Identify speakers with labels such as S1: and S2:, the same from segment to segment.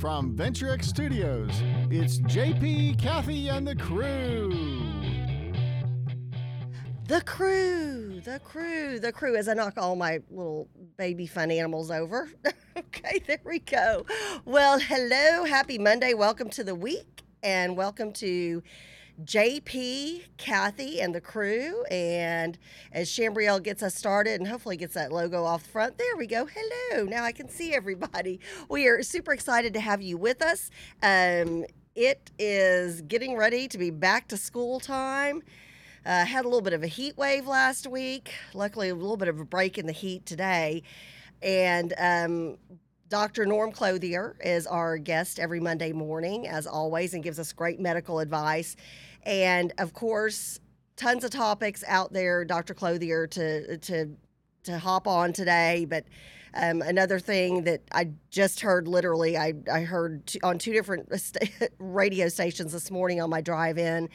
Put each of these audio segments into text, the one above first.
S1: From VentureX Studios, it's JP, Kathy, and the crew.
S2: The crew, the crew, the crew as I knock all my little baby fun animals over. okay, there we go. Well, hello, happy Monday. Welcome to the week and welcome to JP, Kathy, and the crew. And as Chambrielle gets us started and hopefully gets that logo off the front, there we go. Hello. Now I can see everybody. We are super excited to have you with us. Um, it is getting ready to be back to school time. Uh, had a little bit of a heat wave last week. Luckily, a little bit of a break in the heat today. And um, Dr. Norm Clothier is our guest every Monday morning, as always, and gives us great medical advice. And of course, tons of topics out there, Dr. Clothier, to to to hop on today. But um, another thing that I just heard, literally, I I heard t- on two different radio stations this morning on my drive in.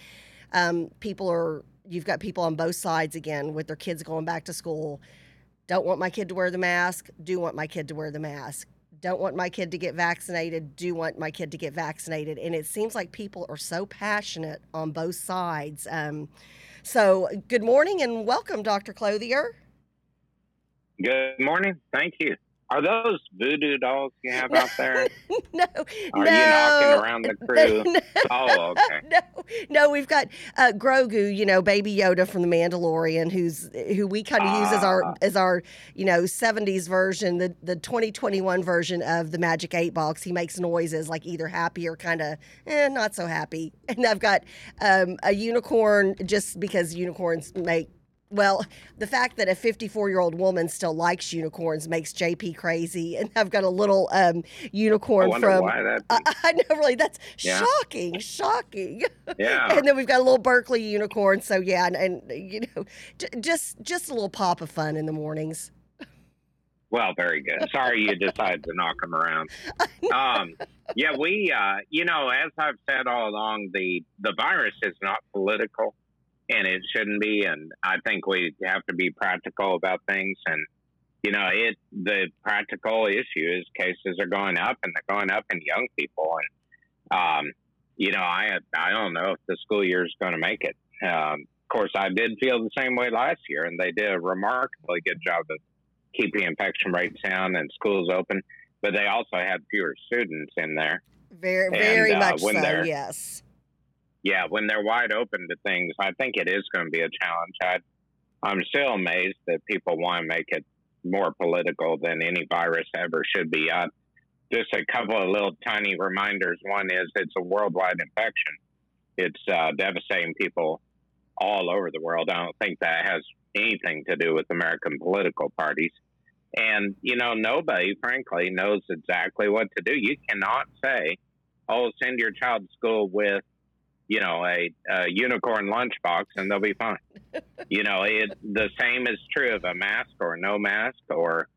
S2: Um, people are you've got people on both sides again with their kids going back to school. Don't want my kid to wear the mask. Do want my kid to wear the mask don't want my kid to get vaccinated, do want my kid to get vaccinated. And it seems like people are so passionate on both sides. Um, so, good morning and welcome, Dr. Clothier.
S3: Good morning. Thank you. Are those voodoo dolls you have out there?
S2: no.
S3: Are
S2: no,
S3: you knocking around the crew?
S2: No,
S3: oh, okay.
S2: No, no, we've got uh, Grogu, you know, Baby Yoda from The Mandalorian, who's who we kind of use as our
S3: Ah.
S2: as our you know '70s version, the the 2021 version of the Magic Eight Box. He makes noises like either happy or kind of eh, not so happy. And I've got um, a unicorn just because unicorns make well, the fact that a 54 year old woman still likes unicorns makes JP crazy. And I've got a little um,
S3: I
S2: unicorn
S3: wonder
S2: from.
S3: why.
S2: I, I know, really, that's
S3: Yeah.
S2: shocking, shocking.
S3: yeah.
S2: and then we've got a little Berkeley unicorn. So yeah, and, and you know, j- just just a little pop of fun in the mornings.
S3: Well, very good. Sorry you decided to knock them around. Um, yeah, we, uh, you know, as I've said all along, the the virus is not political, and it shouldn't be. And I think we have to be practical about things. And you know, it the practical issue is cases are going up, and they're going up in young people. And um, you know, I I don't know if the school year is going to make it. Um, of course, I did feel the same way last year, and they did a remarkably good job of keeping infection rates down and schools open. But they also had fewer students in there.
S2: Very,
S3: And,
S2: very
S3: uh,
S2: much so. Yes.
S3: Yeah, when they're wide open to things, I think it is going to be a challenge. I, I'm still amazed that people want to make it more political than any virus ever should be. Uh, just a couple of little tiny reminders. One is it's a worldwide infection. It's uh, devastating people all over the world. I don't think that has anything to do with American political parties. And, you know, nobody, frankly, knows exactly what to do. You cannot say, oh, send your child to school with, you know, a, a unicorn lunchbox and they'll be fine. you know, it, the same is true of a mask or no mask or,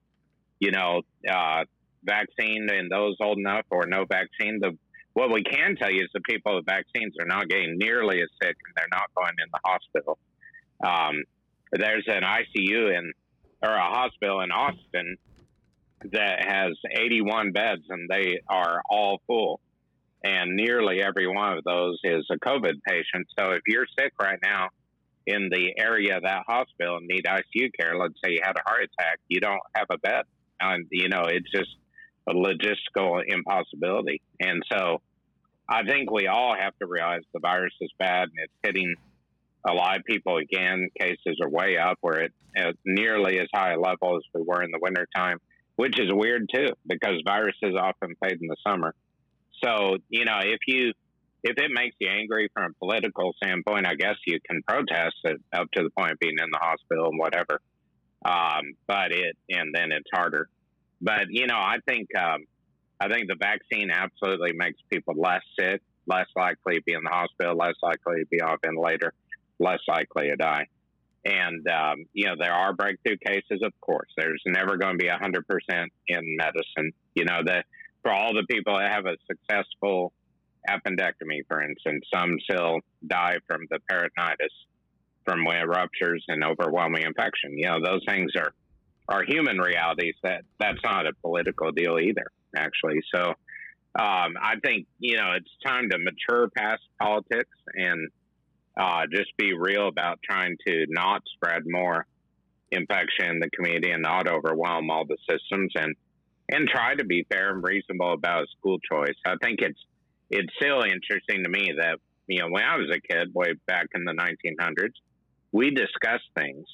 S3: you know, uh, vaccine and those old enough or no vaccine. The what we can tell you is the people with vaccines are not getting nearly as sick and they're not going in the hospital. Um, there's an ICU in or a hospital in Austin that has 81 beds and they are all full. And nearly every one of those is a COVID patient. So if you're sick right now in the area of that hospital and need ICU care, let's say you had a heart attack, you don't have a bed. And, you know, it's just a logistical impossibility. And so I think we all have to realize the virus is bad and it's hitting a lot of people again. Cases are way up. We're at, at nearly as high a level as we were in the wintertime, which is weird too, because viruses often fade in the summer. So, you know, if you if it makes you angry from a political standpoint, I guess you can protest it up to the point of being in the hospital and whatever. Um, but it and then it's harder. But you know, I think um, I think the vaccine absolutely makes people less sick, less likely to be in the hospital, less likely to be on ventilator, less likely to die. And um, you know, there are breakthrough cases, of course. There's never going to be hundred percent in medicine. You know that for all the people that have a successful appendectomy, for instance, some still die from the peritonitis from ruptures and overwhelming infection. You know, those things are are human realities. That that's not a political deal either, actually. So um, I think you know it's time to mature past politics and uh, just be real about trying to not spread more infection in the community and not overwhelm all the systems and and try to be fair and reasonable about school choice. I think it's it's still interesting to me that you know when I was a kid, way back in the 1900s, we discussed things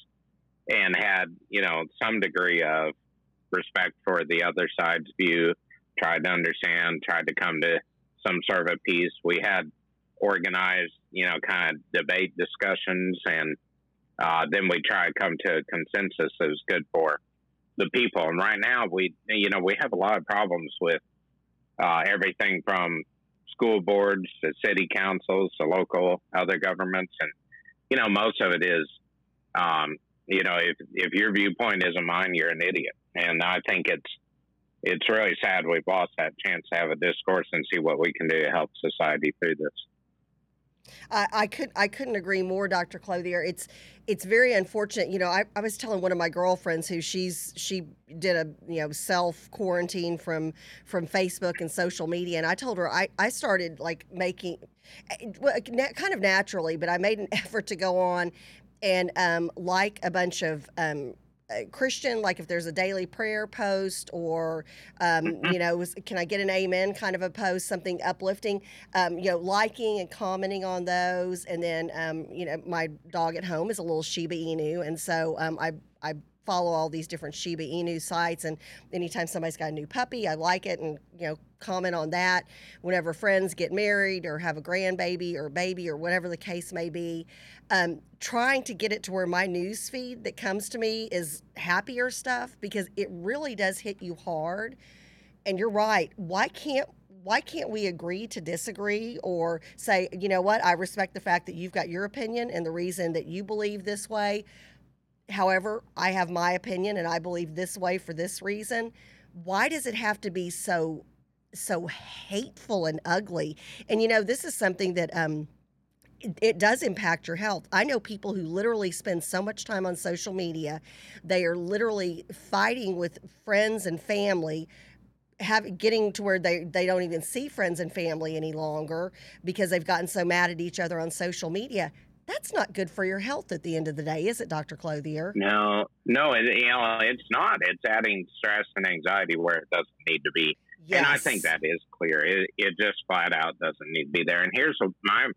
S3: and had you know some degree of respect for the other side's view, tried to understand, tried to come to some sort of a peace. We had organized, you know, kind of debate discussions, and uh, then we try to come to a consensus that was good for the people. And right now, we, you know, we have a lot of problems with uh, everything from school boards to city councils to local other governments, and you know, most of it is, um, you know, if if your viewpoint isn't mine, you're an idiot. And I think it's it's really sad we've lost that chance to have a discourse and see what we can do to help society through this.
S2: I, I could I couldn't agree more, Dr. Clothier. It's it's very unfortunate. You know, I, I was telling one of my girlfriends who she's she did a you know self quarantine from from Facebook and social media, and I told her I I started like making well, kind of naturally, but I made an effort to go on and um, like a bunch of um, Christian, like if there's a daily prayer post or, um, mm-hmm. you know, can I get an amen kind of a post, something uplifting, um, you know, liking and commenting on those. And then, um, you know, my dog at home is a little Shiba Inu. And so um, I, I follow all these different Shiba Inu sites. And anytime somebody's got a new puppy, I like it and, you know, comment on that. Whenever friends get married or have a grandbaby or baby or whatever the case may be, um, trying to get it to where my news feed that comes to me is happier stuff because it really does hit you hard. And you're right. Why can't why can't we agree to disagree or say, you know what, I respect the fact that you've got your opinion and the reason that you believe this way. However, I have my opinion and I believe this way for this reason. Why does it have to be so so hateful and ugly? And you know, this is something that um it, does impact your health. I know people who literally spend so much time on social media, they are literally fighting with friends and family have getting to where they, they don't even see friends and family any longer because they've gotten so mad at each other on social media. That's not good for your health at the end of the day, is it, Dr. Clothier?
S3: No, no, it, you know, it's not. It's adding stress and anxiety where it doesn't need to be. Yes. And I think that is clear. It, it just flat out doesn't need to be there. And here's my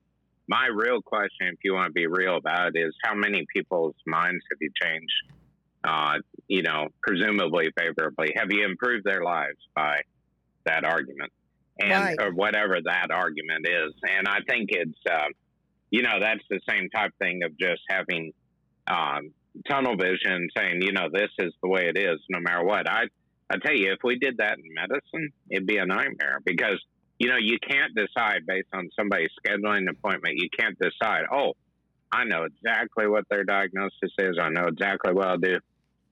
S3: my real question, if you want to be real about it, is how many people's minds have you changed? Uh, you know, presumably favorably. Have you improved their lives by that argument, and right. or whatever that argument is? And I think it's, uh, you know, that's the same type thing of just having um, tunnel vision, saying, you know, this is the way it is, no matter what. I I tell you, if we did that in medicine, it'd be a nightmare because you know, you can't decide based on somebody scheduling an appointment. You can't decide, oh, I know exactly what their diagnosis is. I know exactly what I'll do.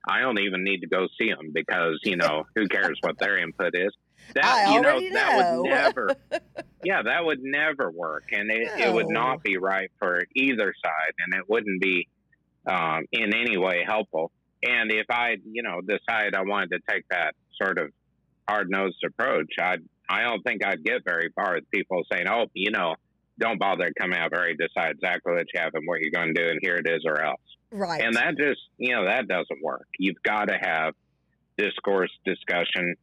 S3: I don't even need to go see them because, you know, who cares what their input is.
S2: That, I you know, know,
S3: that would never, yeah, that would never work. And it, no. it would not be right for either side. And it wouldn't be um, in any way helpful. And if I, you know, decide I wanted to take that sort of hard nosed approach, I'd, I don't think I'd get very far with people saying, "Oh, you know, don't bother coming out very decide exactly what you have and what you're going to do, and here it is, or else."
S2: Right.
S3: And that just, you know, that doesn't work. You've got to have discourse, discussion,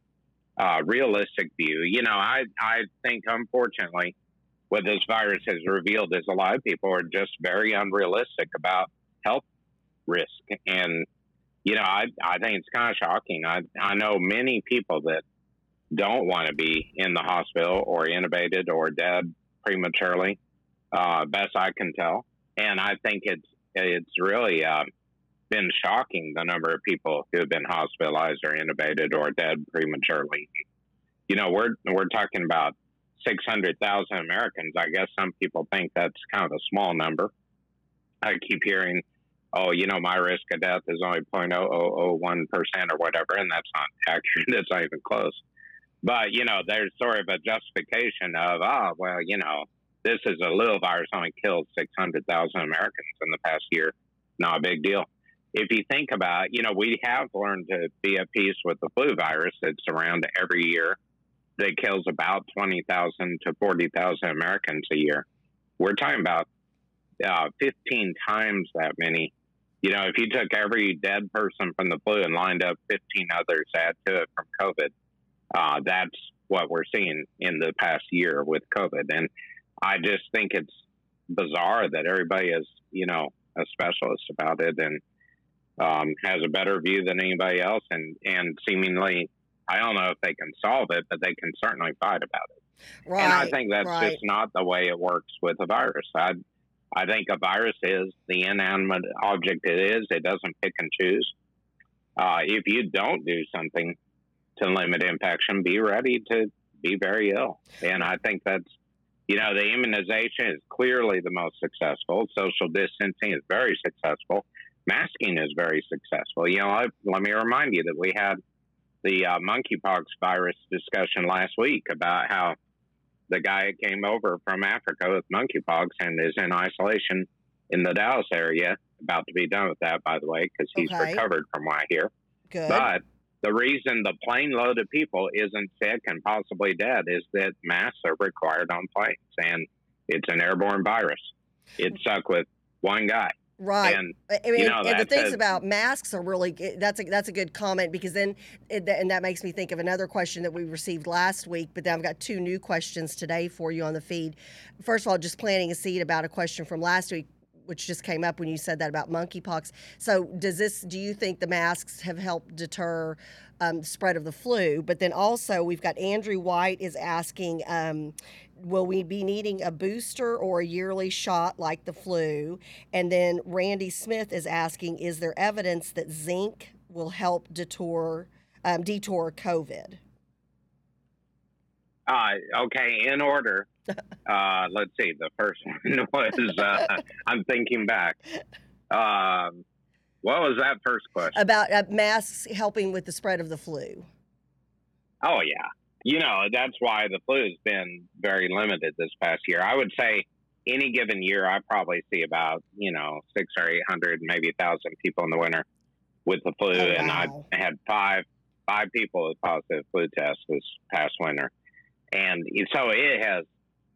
S3: uh, realistic view. You know, I I think unfortunately, what this virus has revealed is a lot of people are just very unrealistic about health risk, and you know, I I think it's kind of shocking. I I know many people that don't want to be in the hospital or intubated or dead prematurely, uh, best I can tell. And I think it's it's really uh, been shocking the number of people who have been hospitalized or intubated or dead prematurely. You know, we're we're talking about six hundred thousand Americans. I guess some people think that's kind of a small number. I keep hearing, oh, you know, my risk of death is only 0.0001% or whatever, and that's not accurate. That's not even close. But, you know, there's sort of a justification of, oh, well, you know, this is a little virus only killed 600,000 Americans in the past year. Not a big deal. If you think about, you know, we have learned to be at peace with the flu virus. that's around every year. that kills about 20,000 to 40,000 Americans a year. We're talking about uh, 15 times that many. You know, if you took every dead person from the flu and lined up 15 others add to it from COVID, uh, that's what we're seeing in the past year with COVID. And I just think it's bizarre that everybody is, you know, a specialist about it and um, has a better view than anybody else, and and seemingly, I don't know if they can solve it, but they can certainly fight about it.
S2: Right.
S3: And I think that's
S2: right.
S3: just not the way it works with a virus. I I think a virus is the inanimate object it is. It doesn't pick and choose. Uh, if you don't do something to limit infection, be ready to be very ill. And I think that's, you know, the immunization is clearly the most successful. Social distancing is very successful. Masking is very successful. You know, I, let me remind you that we had the uh, monkeypox virus discussion last week about how the guy came over from Africa with monkeypox and is in isolation in the Dallas area. About to be done with that, by the way, because he's
S2: Okay.
S3: recovered from what I hear.
S2: Good.
S3: But the reason the plane load of people isn't sick and possibly dead is that masks are required on planes, and it's an airborne virus. It stuck with one guy,
S2: right.
S3: and
S2: I mean,
S3: you know,
S2: and the things about masks are really good. that's a that's a good comment because then it, and that makes me think of another question that we received last week. But then I've got two new questions today for you on the feed. First of all, just planting a seed about a question from last week, which just came up when you said that about monkeypox. So does this? Do you think the masks have helped deter? Um, spread of the flu, but then also we've got Andrew White is asking, um, will we be needing a booster or a yearly shot like the flu? And then Randy Smith is asking, is there evidence that zinc will help detour um, detour COVID?
S3: uh, okay, in order. Uh, let's see. The first one was uh, I'm thinking back. Um, what was that first question?
S2: About uh, masks helping with the spread of the flu.
S3: Oh yeah, you know that's why the flu has been very limited this past year. I would say any given year, I probably see about you know six or eight hundred, maybe a thousand people in the winter with the flu,
S2: Oh,
S3: and I had five five people with positive flu tests this past winter, and so it has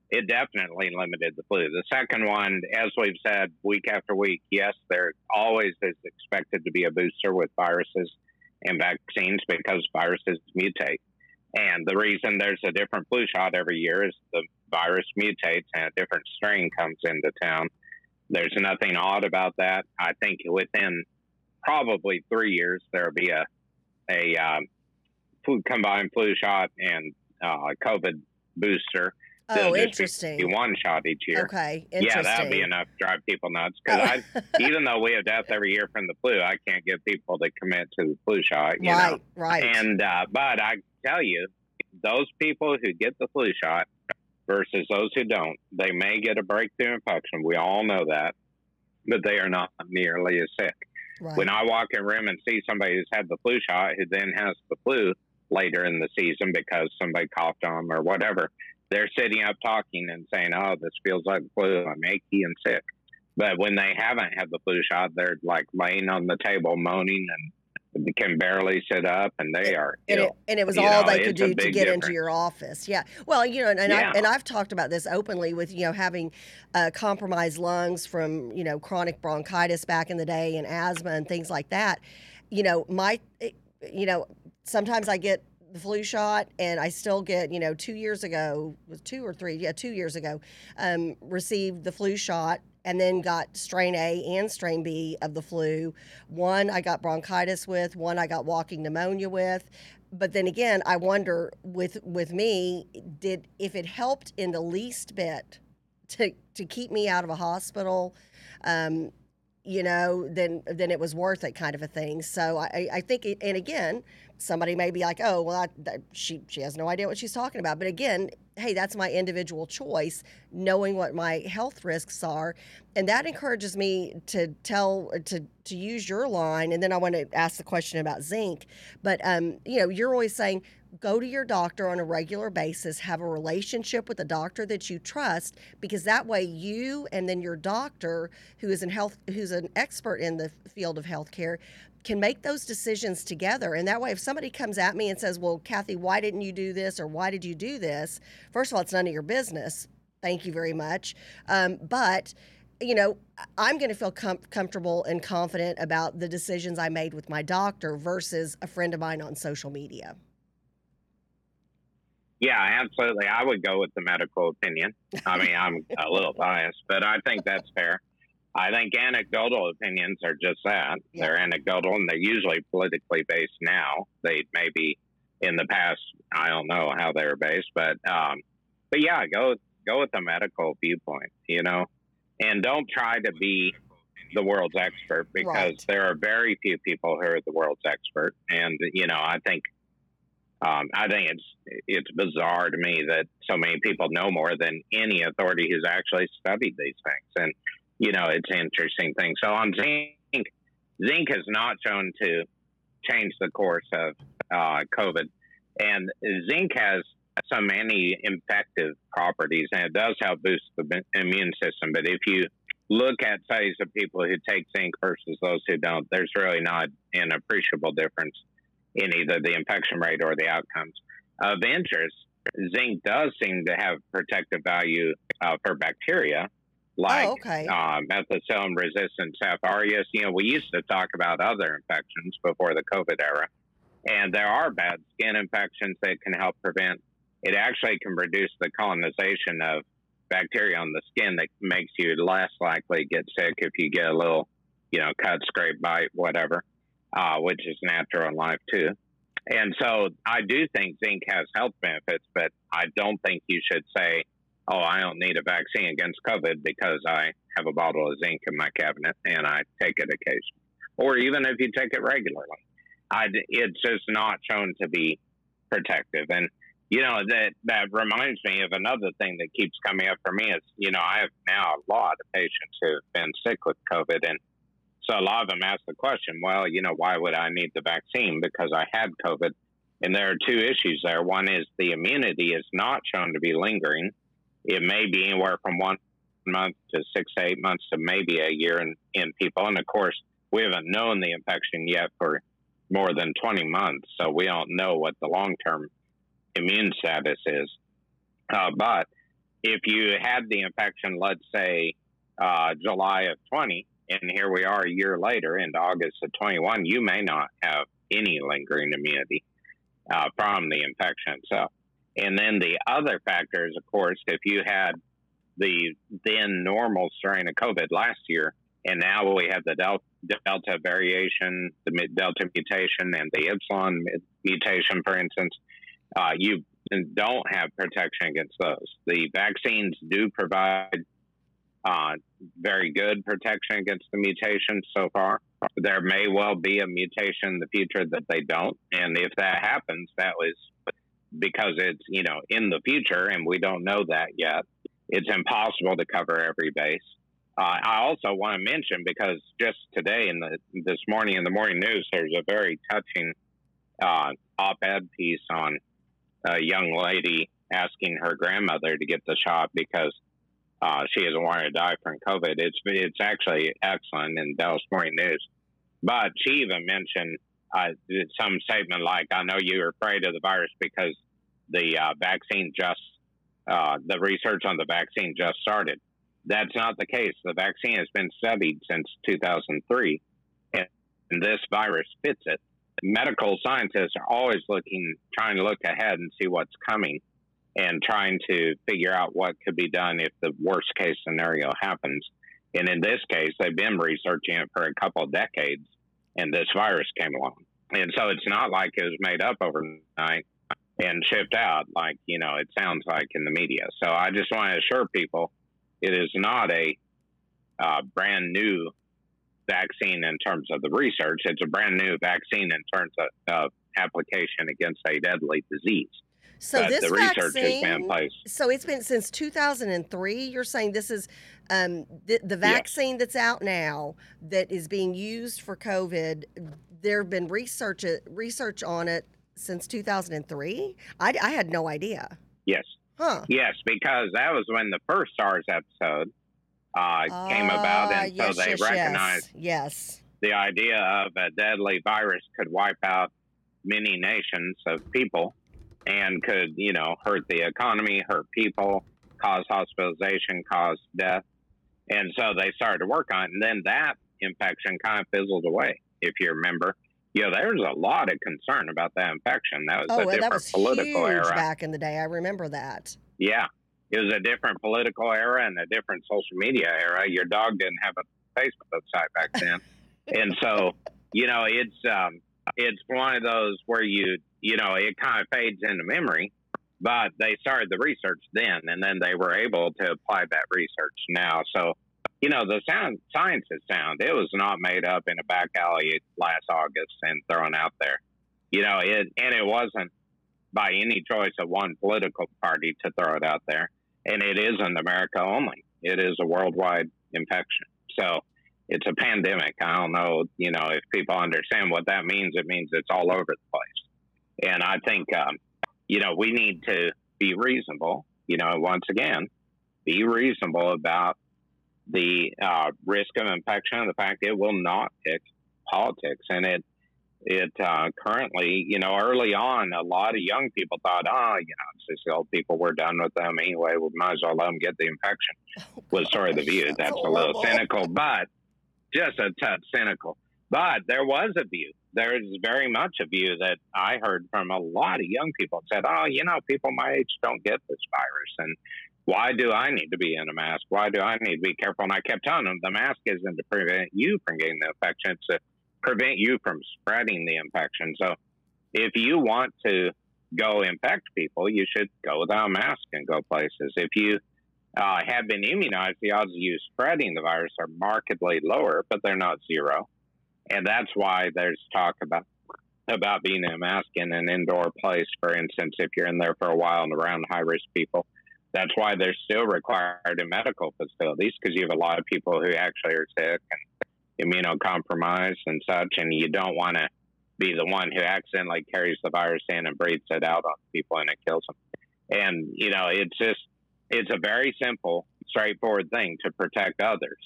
S3: it definitely limited the flu. The second one, as we've said week after week, yes, there always is expected to be a booster with viruses and vaccines because viruses mutate. And the reason there's a different flu shot every year is the virus mutates and a different strain comes into town. There's nothing odd about that. I think within probably three years there'll be a a um, flu, combined flu shot and uh, COVID booster.
S2: Oh,
S3: just be
S2: interesting.
S3: one shot each year.
S2: Okay,
S3: Yeah, that'd be enough to drive people nuts. Because
S2: Oh.
S3: I, even though we have death every year from the flu, I can't get people to commit to the flu shot. You
S2: right,
S3: know,
S2: right.
S3: and uh, but I tell you, those people who get the flu shot versus those who don't, they may get a breakthrough infection. We all know that, but they are not nearly as sick.
S2: right.
S3: When I walk in a room and see somebody who's had the flu shot who then has the flu later in the season because somebody coughed on them or whatever, they're sitting up talking and saying, "Oh, this feels like flu. I'm achy and sick." But when they haven't had the flu shot, they're like laying on the table moaning and can barely sit up, and they are
S2: and it, and it was
S3: You
S2: all
S3: know,
S2: they could do to get into your office. Yeah. Well, you know, and, I,
S3: Yeah.
S2: and I've talked about this openly with, you know, having uh, compromised lungs from, you know, chronic bronchitis back in the day and asthma and things like that. You know, my, you know, sometimes I get the flu shot and I still get, you know, two years ago, was two or three, yeah, two years ago, um, received the flu shot and then got strain A and strain B of the flu. One I got bronchitis with, one I got walking pneumonia with. But then again, I wonder with with me, did if it helped in the least bit to to keep me out of a hospital, um, you know, then then it was worth it, kind of a thing. So I, I think, and again, somebody may be like, oh, well, I, she she has no idea what she's talking about. But again, hey, that's my individual choice, knowing what my health risks are, and that encourages me to tell to to use your line. And then I want to ask the question about zinc, but um, you know, you're always saying go to your doctor on a regular basis have a relationship with a doctor that you trust because that way you and then your doctor who is in health who's an expert in the field of healthcare can make those decisions together. And that way, if somebody comes at me and says, Well, Kathy, why didn't you do this or why did you do this? First of all, it's none of your business. Thank you very much. Um, but you know, I'm going to feel com- comfortable and confident about the decisions I made with my doctor versus a friend of mine on social media.
S3: Yeah, absolutely. I would go with the medical opinion. I mean, I'm a little biased, but I think that's fair. I think anecdotal opinions are just that.
S2: Yeah.
S3: They're anecdotal and they're usually politically based now. They maybe in the past, I don't know how they were based, but um, but yeah, go go with the medical viewpoint, you know, and don't try to be the world's expert because
S2: Right.
S3: there are very few people who are the world's expert, and you know, I think um, I think it's it's bizarre to me that so many people know more than any authority who's actually studied these things, and you know, it's an interesting thing. So on zinc, zinc has not shown to change the course of uh, COVID, and zinc has some anti-infective properties, and it does help boost the immune system. But if you look at studies of people who take zinc versus those who don't, there's really not an appreciable difference in either the infection rate or the outcomes. Of interest, zinc does seem to have protective value uh, for bacteria, like
S2: oh, okay.
S3: uh, methicillin resistant Staph aureus. You know, we used to talk about other infections before the COVID era, and there are bad skin infections that can help prevent. It actually can reduce the colonization of bacteria on the skin that makes you less likely to get sick if you get a little, you know, cut, scrape, bite, whatever, uh, which is natural in life too. And so I do think zinc has health benefits, but I don't think you should say, oh, I don't need a vaccine against COVID because I have a bottle of zinc in my cabinet and I take it occasionally. Or even if you take it regularly, I, it's just not shown to be protective. And, you know, that, that reminds me of another thing that keeps coming up for me is, you know, I have now a lot of patients who've been sick with COVID. And so a lot of them ask the question, well, you know, why would I need the vaccine? Because I had COVID. And there are two issues there. One is the immunity is not shown to be lingering. It may be anywhere from one month to six to eight months to maybe a year in, in people. And of course, we haven't known the infection yet for more than 20 months. So we don't know what the long term immune status is. Uh, but if you had the infection, let's say uh, July of 20, and here we are a year later in August of 21, you may not have any lingering immunity uh, from the infection itself. And then the other factor is, of course, if you had the then normal strain of COVID last year, and now we have the Delta, Delta variation, the Delta mutation, and the Epsilon mutation, for instance, uh, you don't have protection against those. The vaccines do provide uh, very good protection against the mutation so far. There may well be a mutation in the future that they don't, and if that happens, that was because it's you know in the future, and we don't know that yet. It's impossible to cover every base. Uh, I also want to mention because just today in the this morning in the morning news, there's a very touching uh, op-ed piece on a young lady asking her grandmother to get the shot because uh, she doesn't want to die from COVID. It's it's actually excellent in Dallas Morning News. But she even mentioned uh, some statement like, "I know you're afraid of the virus because the uh, vaccine just uh, the research on the vaccine just started." That's not the case. The vaccine has been studied since 2003, and this virus fits it. Medical scientists are always looking, trying to look ahead and see what's coming and trying to figure out what could be done if the worst case scenario happens. And in this case, they've been researching it for a couple of decades, and this virus came along. And so it's not like it was made up overnight and shipped out like, you know, it sounds like in the media. So I just want to assure people it is not a uh, brand new vaccine in terms of the research. It's a brand new vaccine in terms of, of application against a deadly disease.
S2: So this
S3: the research has been in
S2: vaccine.
S3: place.
S2: So it's been since 2003. You're saying this is um, the, the vaccine that's out now that is being used for COVID. There have been research research on it since 2003. I, I had no idea.
S3: Yes.
S2: Huh.
S3: Yes, because that was when the first SARS episode uh, came about,
S2: Ah,
S3: and so they
S2: yes,
S3: recognized.
S2: Yes. yes.
S3: the idea of a deadly virus could wipe out many nations of people and could, you know, hurt the economy, hurt people, cause hospitalization, cause death. And so they started to work on it. And then that infection kind of fizzled away, if you remember. You know, there was a lot of concern about that infection. That was
S2: Oh,
S3: a different
S2: that was
S3: political era.
S2: back in the day. I remember that.
S3: Yeah. It was a different political era and a different social media era. Your dog didn't have a Facebook site back then. and so, you know, it's um it's one of those where you you know, it kind of fades into memory, but they started the research then and then they were able to apply that research now. So, you know, the sound science is sound. It was not made up in a back alley last August and thrown out there. You know, it and it wasn't by any choice of one political party to throw it out there. And it isn't America only. It is a worldwide infection. So it's a pandemic. I don't know, you know, if people understand what that means, it means it's all over the place. And I think, um, you know, we need to be reasonable, you know, once again, be reasonable about the uh, risk of infection the fact it will not pick politics. And it, it uh, currently, you know, early on, a lot of young people thought, oh, you know, it's just old people. We're done with them anyway. We might as well let them get the infection. Was sort of the view.
S2: That's
S3: That's a little cynical, but just a touch cynical. But there was a view. There is very much a view that I heard from a lot of young people said, oh, you know, people my age don't get this virus. And why do I need to be in a mask? Why do I need to be careful? And I kept telling them the mask isn't to prevent you from getting the infection. It's to prevent you from spreading the infection. So if you want to go infect people, you should go without a mask and go places. If you uh, have been immunized, the odds of you spreading the virus are markedly lower, but they're not zero. And that's why there's talk about about being in a mask in an indoor place, for instance, if you're in there for a while and around high risk people. That's why they're still required in medical facilities because you have a lot of people who actually are sick and immunocompromised and such, and you don't want to be the one who accidentally carries the virus in and breathes it out on people and it kills them. And, you know, it's just, it's a very simple, straightforward thing to protect others.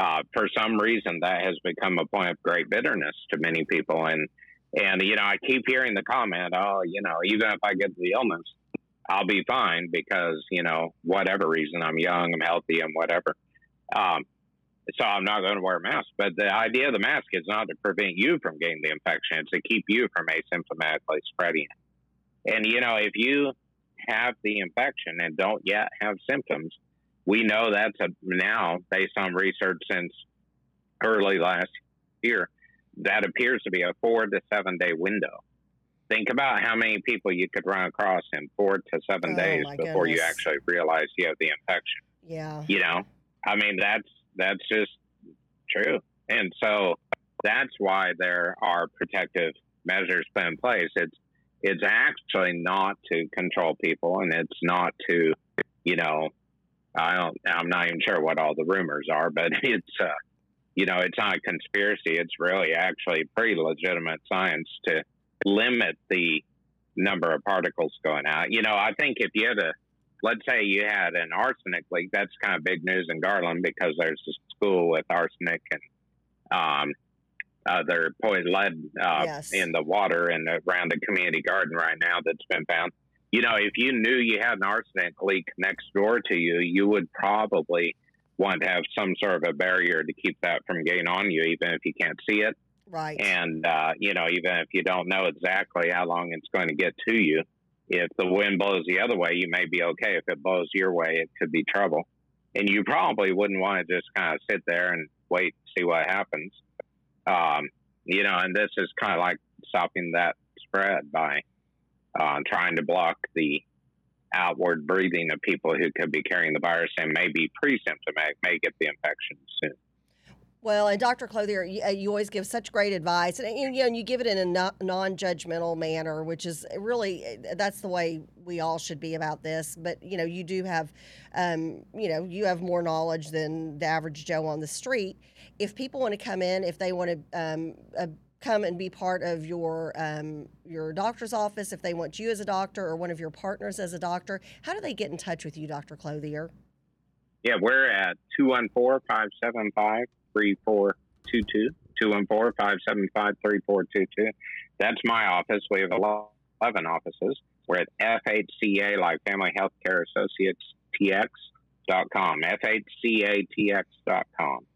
S3: Uh, for some reason, that has become a point of great bitterness to many people. And, and, you know, I keep hearing the comment, oh, you know, even if I get the illness, I'll be fine because, you know, whatever reason, I'm young, I'm healthy, I'm whatever. Um, so I'm not going to wear a mask. But the idea of the mask is not to prevent you from getting the infection; it's to keep you from asymptomatically spreading it. And you know, if you have the infection and don't yet have symptoms, we know that's a now based on research since early last year that appears to be a four to seven day window. Think about how many people you could run across in four to seven
S2: Oh,
S3: days before you actually realize you have the infection.
S2: Yeah.
S3: you know? I mean that's that's just true. And so that's why there are protective measures put in place. It's it's actually not to control people and it's not to you know i don't i'm not even sure what all the rumors are but it's uh you know it's not a conspiracy it's really actually pretty legitimate science to limit the number of particles going out you know i think if you had a let's say you had an arsenic leak. That's kind of big news in Garland because there's a school with arsenic and um, other poison lead uh,
S2: Yes.
S3: in the water and around the community garden right now that's been found. You know, if you knew you had an arsenic leak next door to you, you would probably want to have some sort of a barrier to keep that from getting on you, even if you can't see it.
S2: Right.
S3: And, uh, you know, even if you don't know exactly how long it's going to get to you, if the wind blows the other way, you may be okay. If it blows your way, it could be trouble. And you probably wouldn't want to just kind of sit there and wait to see what happens. Um, you know, and this is kind of like stopping that spread by uh, trying to block the outward breathing of people who could be carrying the virus and may be pre-symptomatic, may get the infection soon.
S2: Well, and Dr. Clothier, you, uh, you always give such great advice, and you know, and you give it in a no- non-judgmental manner, which is really uh, that's the way we all should be about this. But you know, you do have, um, you know, you have more knowledge than the average Joe on the street. If people want to come in, if they want to um, uh, come and be part of your um, your doctor's office, if they want you as a doctor or one of your partners as a doctor, how do they get in touch with you, Dr. Clothier?
S3: Yeah, we're at 214 575 3422. 214-575-3422. That's my office. We have 11 offices. We're at FHCA, like Family Healthcare Associates TX.com, FHCATX.com.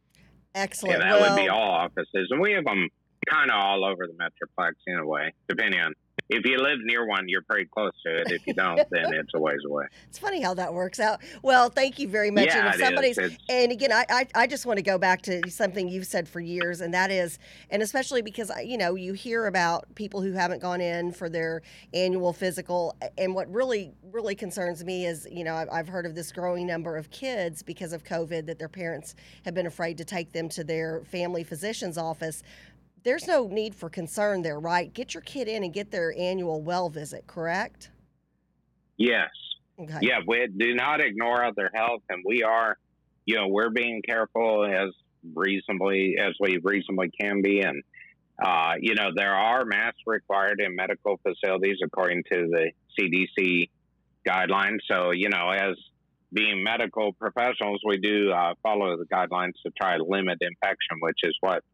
S2: Excellent.
S3: Yeah, that
S2: well,
S3: would be all offices. And we have them kind of all over the Metroplex in a way, depending on if you live near one, you're pretty close to it. If you don't, then it's a ways away.
S2: It's funny how that works out. Well, thank you very much.
S3: Yeah,
S2: and if
S3: it is.
S2: somebody's and again, I, I I just want to go back to something you've said for years, and that is, and especially because you know you hear about people who haven't gone in for their annual physical, and what really really concerns me is you know I've, I've heard of this growing number of kids because of COVID that their parents have been afraid to take them to their family physician's office. There's no need for concern there, right? Get your kid in and get their annual well visit, correct?
S3: Yes.
S2: Okay.
S3: Yeah, we do not ignore other health, and we are, you know, we're being careful as reasonably as we reasonably can be, and uh, you know, there are masks required in medical facilities according to the CDC guidelines. So, you know, as being medical professionals, we do uh, follow the guidelines to try to limit infection, which is what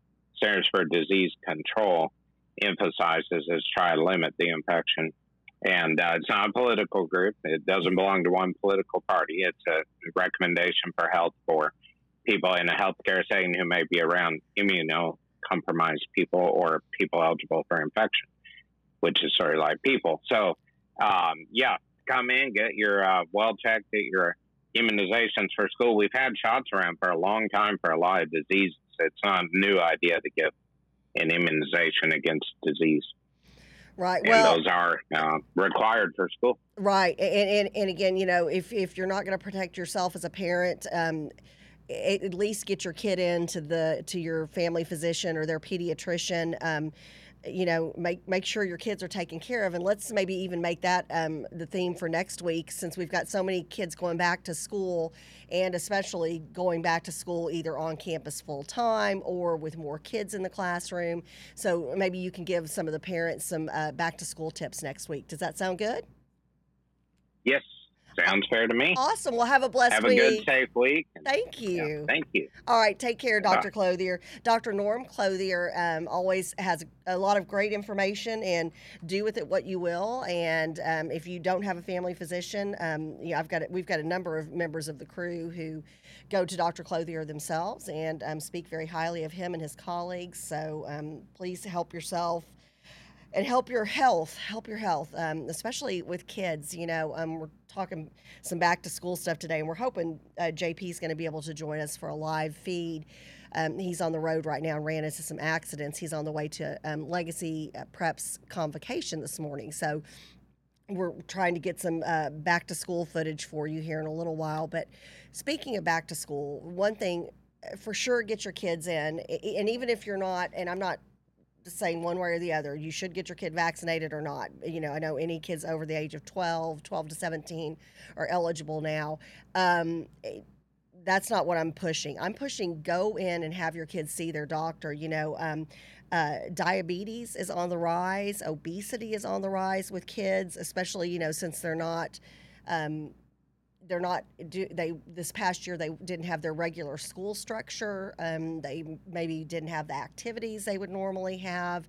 S3: Centers for Disease Control emphasizes is try to limit the infection. And uh, it's not a political group. It doesn't belong to one political party. It's a recommendation for health for people in a healthcare setting who may be around immunocompromised people or people eligible for infection, which is sort of like people. So, um, yeah, come in, get your uh, well checked, get your immunizations for school. We've had shots around for a long time for a lot of diseases. It's not a new idea to get an immunization against disease
S2: Right.
S3: and
S2: Well,
S3: those are uh, required for school.
S2: Right, and, and and again, you know, if if you're not going to protect yourself as a parent, um, at least get your kid into the to your family physician or their pediatrician. Um, you know, make make sure your kids are taken care of, and let's maybe even make that um, the theme for next week, since we've got so many kids going back to school, and especially going back to school either on campus full time or with more kids in the classroom. So maybe you can give some of the parents some uh, back to school tips next week. Does that sound good?
S3: Yes, sounds fair to me.
S2: Awesome. Well, have a blessed week.
S3: Have a good, safe week.
S2: Thank
S3: yeah,
S2: you.
S3: thank you.
S2: All right, take care,
S3: Bye.
S2: Dr. Clothier. Dr. Norm Clothier um, always has a lot of great information, and do with it what you will. And um, if you don't have a family physician, um, you know, I've got we've got a number of members of the crew who go to Dr. Clothier themselves and um, speak very highly of him and his colleagues. So um, please help yourself and help your health help your health um, especially with kids you know um, we're talking some back to school stuff today and we're hoping uh, jp is going to be able to join us for a live feed. Um, he's on the road right now and ran into some accidents. He's on the way to um, legacy uh, preps convocation this morning. So we're trying to get some uh, back to school footage for you here in a little while. But speaking of back to school one thing uh, for sure get your kids in and even if you're not and i'm not saying one way or the other. You should get your kid vaccinated or not. You know i know any kids over the age of 12 12 to 17 are eligible now. Um, eh, that's not what i'm pushing. I'm pushing go in and have your kids see their doctor you know um, uh, diabetes is on the rise. Obesity is on the rise with kids especially you know since they're not um, they're not do they this past year they didn't have their regular school structure um, they maybe didn't have the activities they would normally have.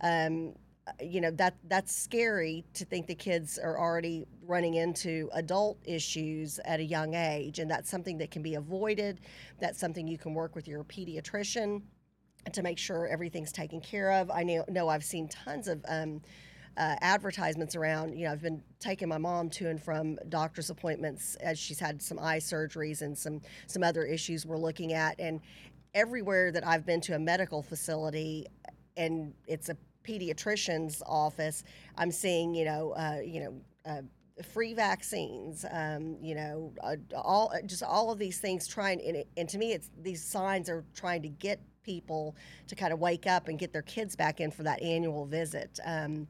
S2: Um, you know that that's scary to think the kids are already running into adult issues at a young age and that's something that can be avoided. That's something you can work with your pediatrician to make sure everything's taken care of. I know, know i've seen tons of um, uh, advertisements around. You know, I've been taking my mom to and from doctor's appointments as she's had some eye surgeries and some some other issues we're looking at. And everywhere that I've been to a medical facility, and it's a pediatrician's office, I'm seeing you know uh, you know. Uh, free vaccines um, you know uh, all just all of these things trying and, and to me it's these signs are trying to get people to kind of wake up and get their kids back in for that annual visit um,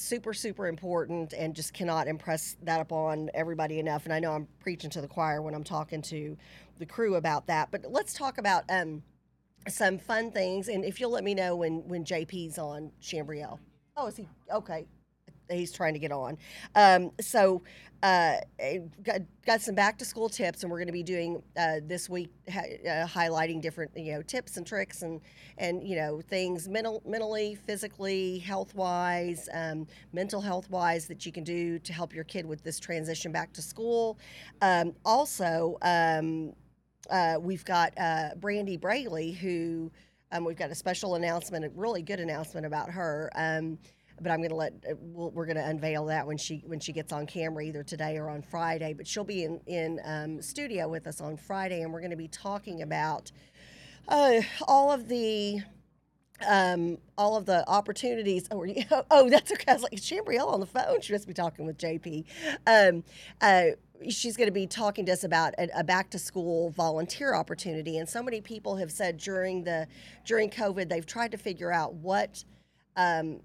S2: super super important and just cannot impress that upon everybody enough. And i know i'm preaching to the choir when i'm talking to the crew about that but let's talk about um, some fun things. And if you'll let me know when when jp's on chambriel oh is he? Okay he's trying to get on. Um, so uh, got, got some back to school tips, and we're going to be doing uh, this week ha- uh, highlighting different you know tips and tricks and and you know things mental, mentally, physically, health wise, um, mental health wise that you can do to help your kid with this transition back to school. Um, also, um, uh, we've got uh, Brandy Braley who. Um, we've got a special announcement, a really good announcement about her. But I'm going to let uh, we'll, we're going to unveil that when she when she gets on camera either today or on Friday. But she'll be in in um, studio with us on Friday, and we're going to be talking about uh, all of the um, all of the opportunities. Oh, oh, that's okay. I was like, Chambrielle on the phone? She must be talking with JP. Um, uh, she's going to be talking to us about a, a, back to school volunteer opportunity. And so many people have said during the during COVID, they've tried to figure out what. Um,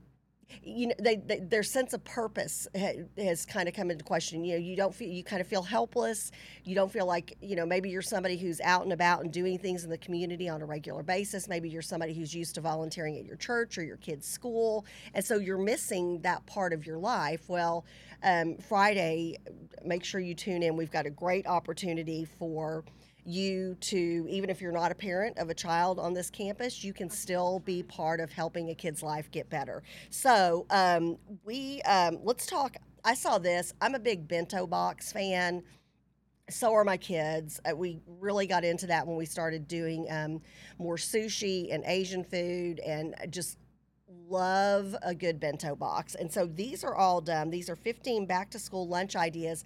S2: you know they, they, their sense of purpose ha, has kind of come into question. You know you don't feel you kind of feel helpless. You don't feel like you know maybe you're somebody who's out and about and doing things in the community on a regular basis. Maybe you're somebody who's used to volunteering at your church or your kid's school. And so you're missing that part of your life. Well um, friday make sure you tune in. We've got a great opportunity for you to, even if you're not a parent of a child on this campus, you can still be part of helping a kid's life get better. So, um, we, um, let's talk. I saw this. I'm a big bento box fan. So are my kids. Uh, we really got into that when we started doing um, more sushi and Asian food and just love a good bento box. And so these are all done. These are 15 back to school lunch ideas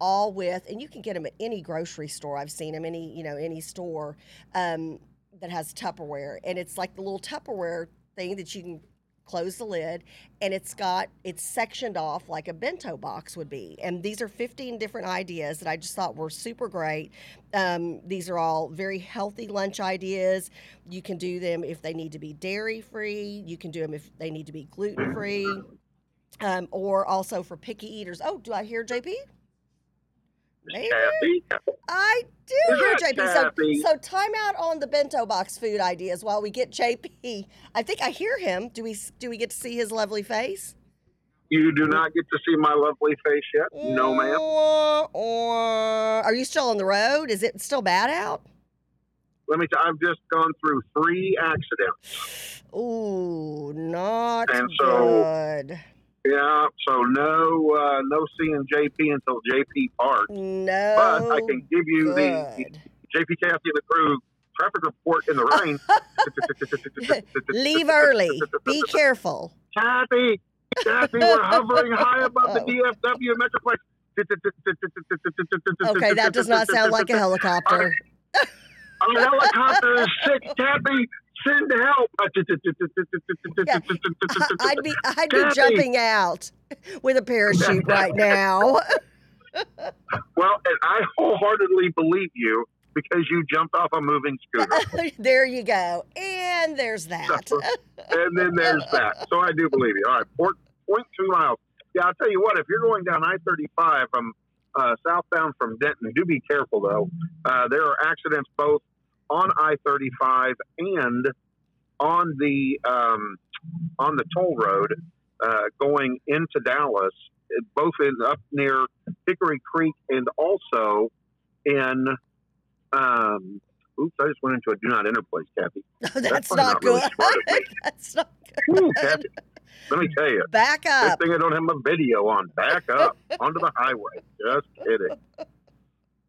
S2: all with, and you can get them at any grocery store. I've seen them any, you know, any store um, that has Tupperware, and it's like the little Tupperware thing that you can close the lid and it's got it's sectioned off like a bento box would be. And these are 15 different ideas that i just thought were super great. Um, these are all very healthy lunch ideas. You can do them if they need to be dairy free you can do them if they need to be gluten free um, or also for picky eaters. Oh do i hear jp I do hear JP. So, so time out on the bento box food ideas while we get JP. I think I hear him. Do we do we get to see his lovely face?
S4: You do not get to see my lovely face yet. No, ma'am.
S2: Or, or are you still on the road? Is it still bad out?
S4: Let me. T- I've just gone through three accidents.
S2: Ooh, not and so, good.
S4: Yeah, so no, uh, no seeing JP until JP parks.
S2: No,
S4: but I can give you the, the JP Kathy and the crew traffic report in the rain.
S2: Leave early. Be careful.
S4: Kathy, Kathy, we're hovering high above the DFW Metroplex.
S2: okay, that does not sound like a helicopter.
S4: A helicopter is sick, Kathy send help.
S2: yeah. I'd be I'd be jumping out with a parachute right now.
S4: well, and I wholeheartedly believe you because you jumped off a moving scooter.
S2: there you go. And there's that.
S4: So, and then there's that. So I do believe you. All right, point, point two miles. Yeah, I'll tell you what, if you're going down I 35 from uh, southbound from Denton, do be careful though. Uh, there are accidents both on I 35 and on the um, on the toll road uh, going into Dallas, both in up near Hickory Creek and also in. Um, oops, I just went into a do not enter place, Kathy.
S2: that's, that's, not, not good. Really that's not good. Ooh, Kathy,
S4: let me tell you.
S2: Back up.
S4: Good thing I don't have my video on. Back up onto the highway. Just kidding.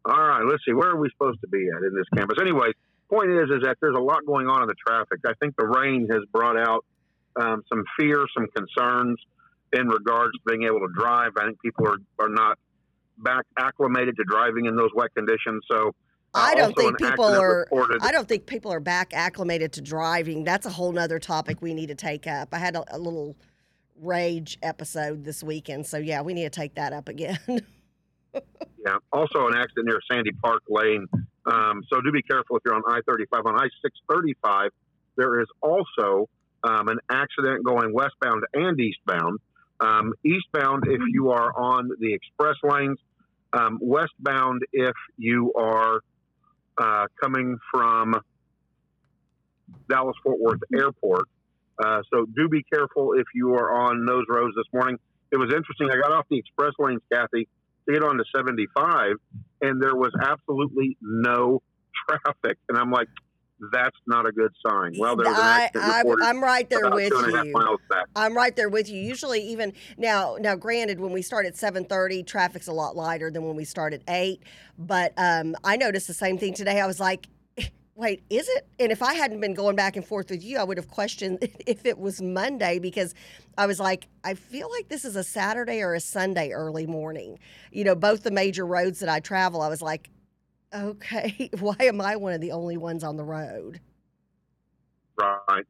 S4: All right, let's see. Where are we supposed to be at in this campus? Anyway, point is, is that there's a lot going on in the traffic. I think the rain has brought out um, some fear, some concerns in regards to being able to drive. I think people are, are not back acclimated to driving in those wet conditions. So
S2: uh, I don't think people are. Reported. I don't think people are back acclimated to driving. That's a whole nother topic we need to take up. I had a, a little rage episode this weekend, so yeah, we need to take that up again.
S4: yeah. Also, an accident near Sandy Park Lane um, so do be careful if you're on I 35. On I 635, there is also um, an accident going westbound and eastbound. Um, eastbound, if you are on the express lanes, um, westbound, if you are uh, coming from Dallas Fort Worth Airport. Uh, so do be careful if you are on those roads this morning. it was interesting. I got off the express lanes, Kathy, get on to 75, and there was absolutely no traffic. And I'm like, that's not a good sign. Well, there was an accident
S2: I, I'm right there with
S4: two and a half
S2: you. I'm right there with you. Usually, even now, now, granted, when we start at 7:30, traffic's a lot lighter than when we start at eight. But um, I noticed the same thing today. I was like, "Wait, is it?" And if I hadn't been going back and forth with you, I would have questioned if it was Monday because I was like, I feel like this is a Saturday or a Sunday early morning. You know, both the major roads that I travel. I was like, okay, why am I one of the only ones on the road?
S4: Right.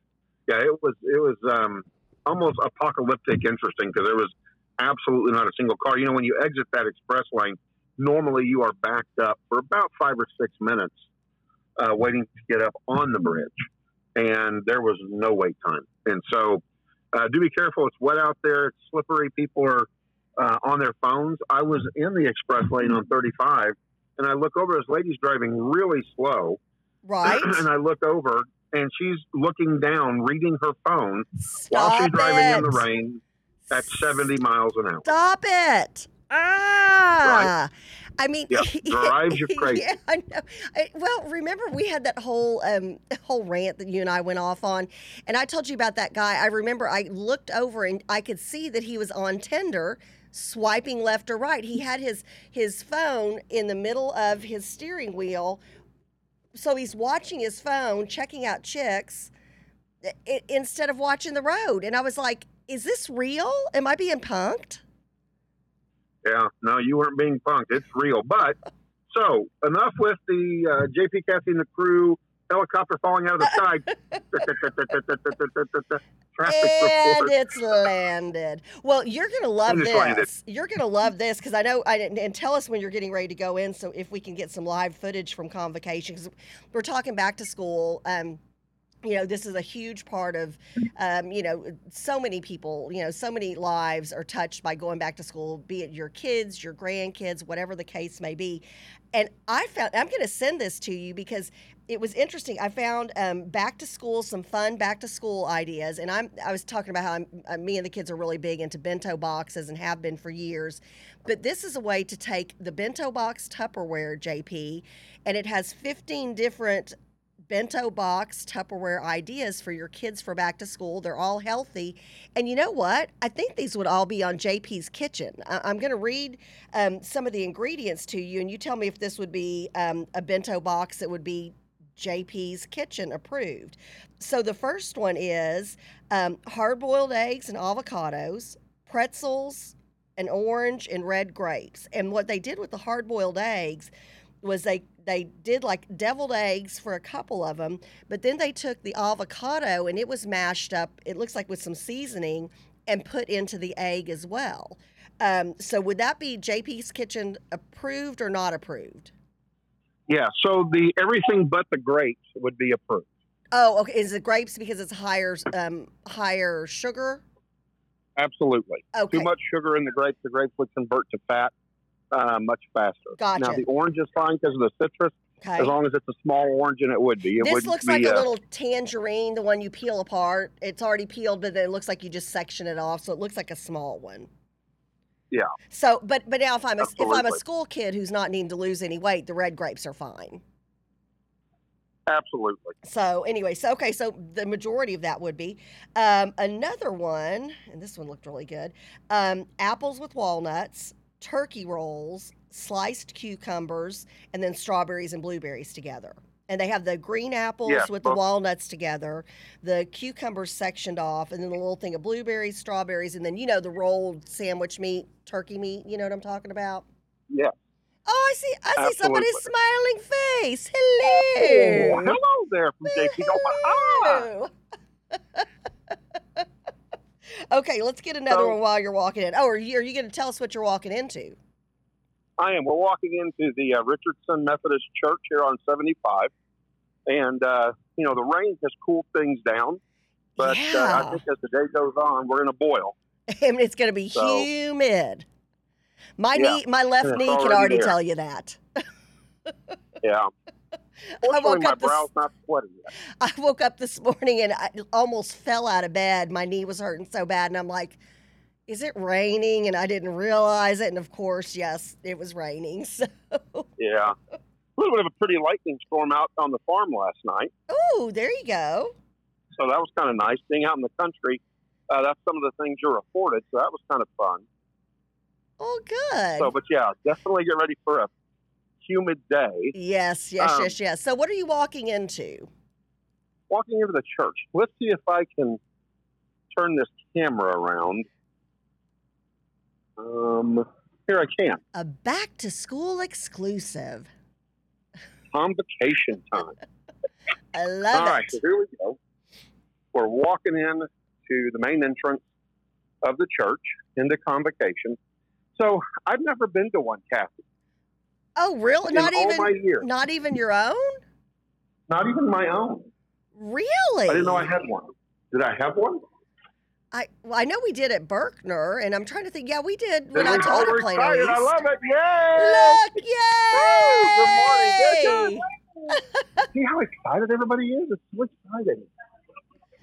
S4: Yeah, it was it was um, almost apocalyptic interesting because there was absolutely not a single car. You know, when you exit that express lane, normally you are backed up for about five or six minutes uh, waiting to get up on the bridge, and there was no wait time. And so, uh, do be careful. It's wet out there. It's slippery. People are uh, on their phones. I was in the express lane on 35, and I look over. This lady's driving really slow
S2: Right?
S4: and I look over and she's looking down, reading her phone while
S2: Stop
S4: she's driving in the rain at 70 miles an hour.
S2: Stop it. Ah. I mean,
S4: Yeah, drives you crazy.
S2: Yeah, I know. I- well, remember we had that whole um, whole rant that you and I went off on, and I told you about that guy. I remember I looked over and I could see that he was on Tinder, swiping left or right. He had his his phone in the middle of his steering wheel, so he's watching his phone, checking out chicks, i- instead of watching the road. And I was like, "Is this real? Am I being punked?"
S4: Yeah, no, you weren't being punked. It's real. But so enough with the uh, JP Kathy and the crew helicopter falling out of the sky.
S2: And
S4: report.
S2: it's landed. Well, you're gonna love
S4: landed.
S2: this. You're gonna love this because I know. I didn't. And tell us when you're getting ready to go in, so if we can get some live footage from convocation because we're talking back to school. Um, you know, this is a huge part of, um, you know, so many people, you know, so many lives are touched by going back to school, be it your kids, your grandkids, whatever the case may be. And I found, I'm going to send this to you because it was interesting. I found um, back to school, some fun back to school ideas. And I'm, I was talking about how I'm, uh, me and the kids are really big into bento boxes and have been for years. But this is a way to take the bento box Tupperware, JP, and it has 15 different bento box Tupperware ideas for your kids for back to school. They're all healthy. And you know what? I think these would all be on JP's Kitchen. I- I'm going to read um, some of the ingredients to you, and you tell me if this would be um, a bento box that would be JP's Kitchen approved. So the first one is um, hard boiled eggs and avocados, pretzels, an orange, and red grapes. And what they did with the hard boiled eggs was they they did like deviled eggs for a couple of them, but then they took the avocado and it was mashed up. It looks like with some seasoning and put into the egg as well. Um, so would that be JP's Kitchen approved or not approved?
S4: Yeah, so the everything but the grapes would be approved.
S2: Oh, okay. Is it grapes because it's higher um, higher sugar?
S4: Absolutely.
S2: Okay.
S4: Too much sugar in the grapes, the grapes would convert to fat uh, much faster.
S2: Gotcha.
S4: Now the orange is fine because of the citrus,
S2: Okay.
S4: as long as it's a small orange, and it would be. It
S2: This looks
S4: be,
S2: like a
S4: uh,
S2: little tangerine, the one you peel apart. It's already peeled, but then it looks like you just section it off, so it looks like a small one.
S4: Yeah.
S2: So, but but now if I'm a if I'm a school kid who's not needing to lose any weight, the red grapes are fine.
S4: Absolutely.
S2: So anyway, so okay, so the majority of that would be um, another one, and this one looked really good. Um, apples with walnuts, turkey rolls, sliced cucumbers, and then strawberries and blueberries together. And they have the green apples
S4: Yeah,
S2: with the walnuts together, the cucumbers sectioned off, and then the little thing of blueberries, strawberries, and then you know the rolled sandwich meat, turkey meat. You know what I'm talking about?
S4: Yeah.
S2: Oh, I see! I see somebody's smiling face. Hello.
S4: Oh, hello there from JP. Oh.
S2: Okay, let's get another
S4: So-
S2: one while you're walking in. Oh, are you, are you going to tell us what you're walking into?
S4: I am. We're walking into the uh, Richardson Methodist Church here on 75. And, uh, you know, the rain has cooled things down. But uh, I think as the day goes on, we're going to boil.
S2: and it's going to be
S4: So-
S2: humid. My
S4: Yeah,
S2: knee, my left knee can
S4: already
S2: already
S4: there.
S2: tell you that.
S4: Yeah.
S2: I woke
S4: my
S2: up this,
S4: brow's not sweating yet.
S2: I woke up this morning and I almost fell out of bed. My knee was hurting so bad, and I'm like, Is it raining? And I didn't realize it. And of course, yes, it was raining. So,
S4: Yeah. A little bit of a pretty lightning storm out on the farm last night.
S2: oh, there you go.
S4: So that was kind of nice. Being out in the country, uh, that's some of the things you're afforded. So that was kind of fun.
S2: Oh, good.
S4: So, but yeah, definitely get ready for a humid day.
S2: yes, yes,
S4: um,
S2: yes, yes. So, what are you walking into?
S4: Walking into the church. Let's see if I can turn this camera around. Um, here I can.
S2: A back to school exclusive.
S4: Convocation time.
S2: I love
S4: All right,
S2: it.
S4: so here we go. We're walking in to the main entrance of the church into convocation. So I've never been to one, Kathy.
S2: Oh, really? Not even, not even your own?
S4: not even my own.
S2: Really?
S4: I didn't know I had one. Did I have one?
S2: I well, I know we did at Berkner, and I'm trying to think. Yeah, we did when I
S4: oh, we're excited. I love it. Yay!
S2: Look,
S4: Woo! Good morning! See how excited everybody is? It's so exciting.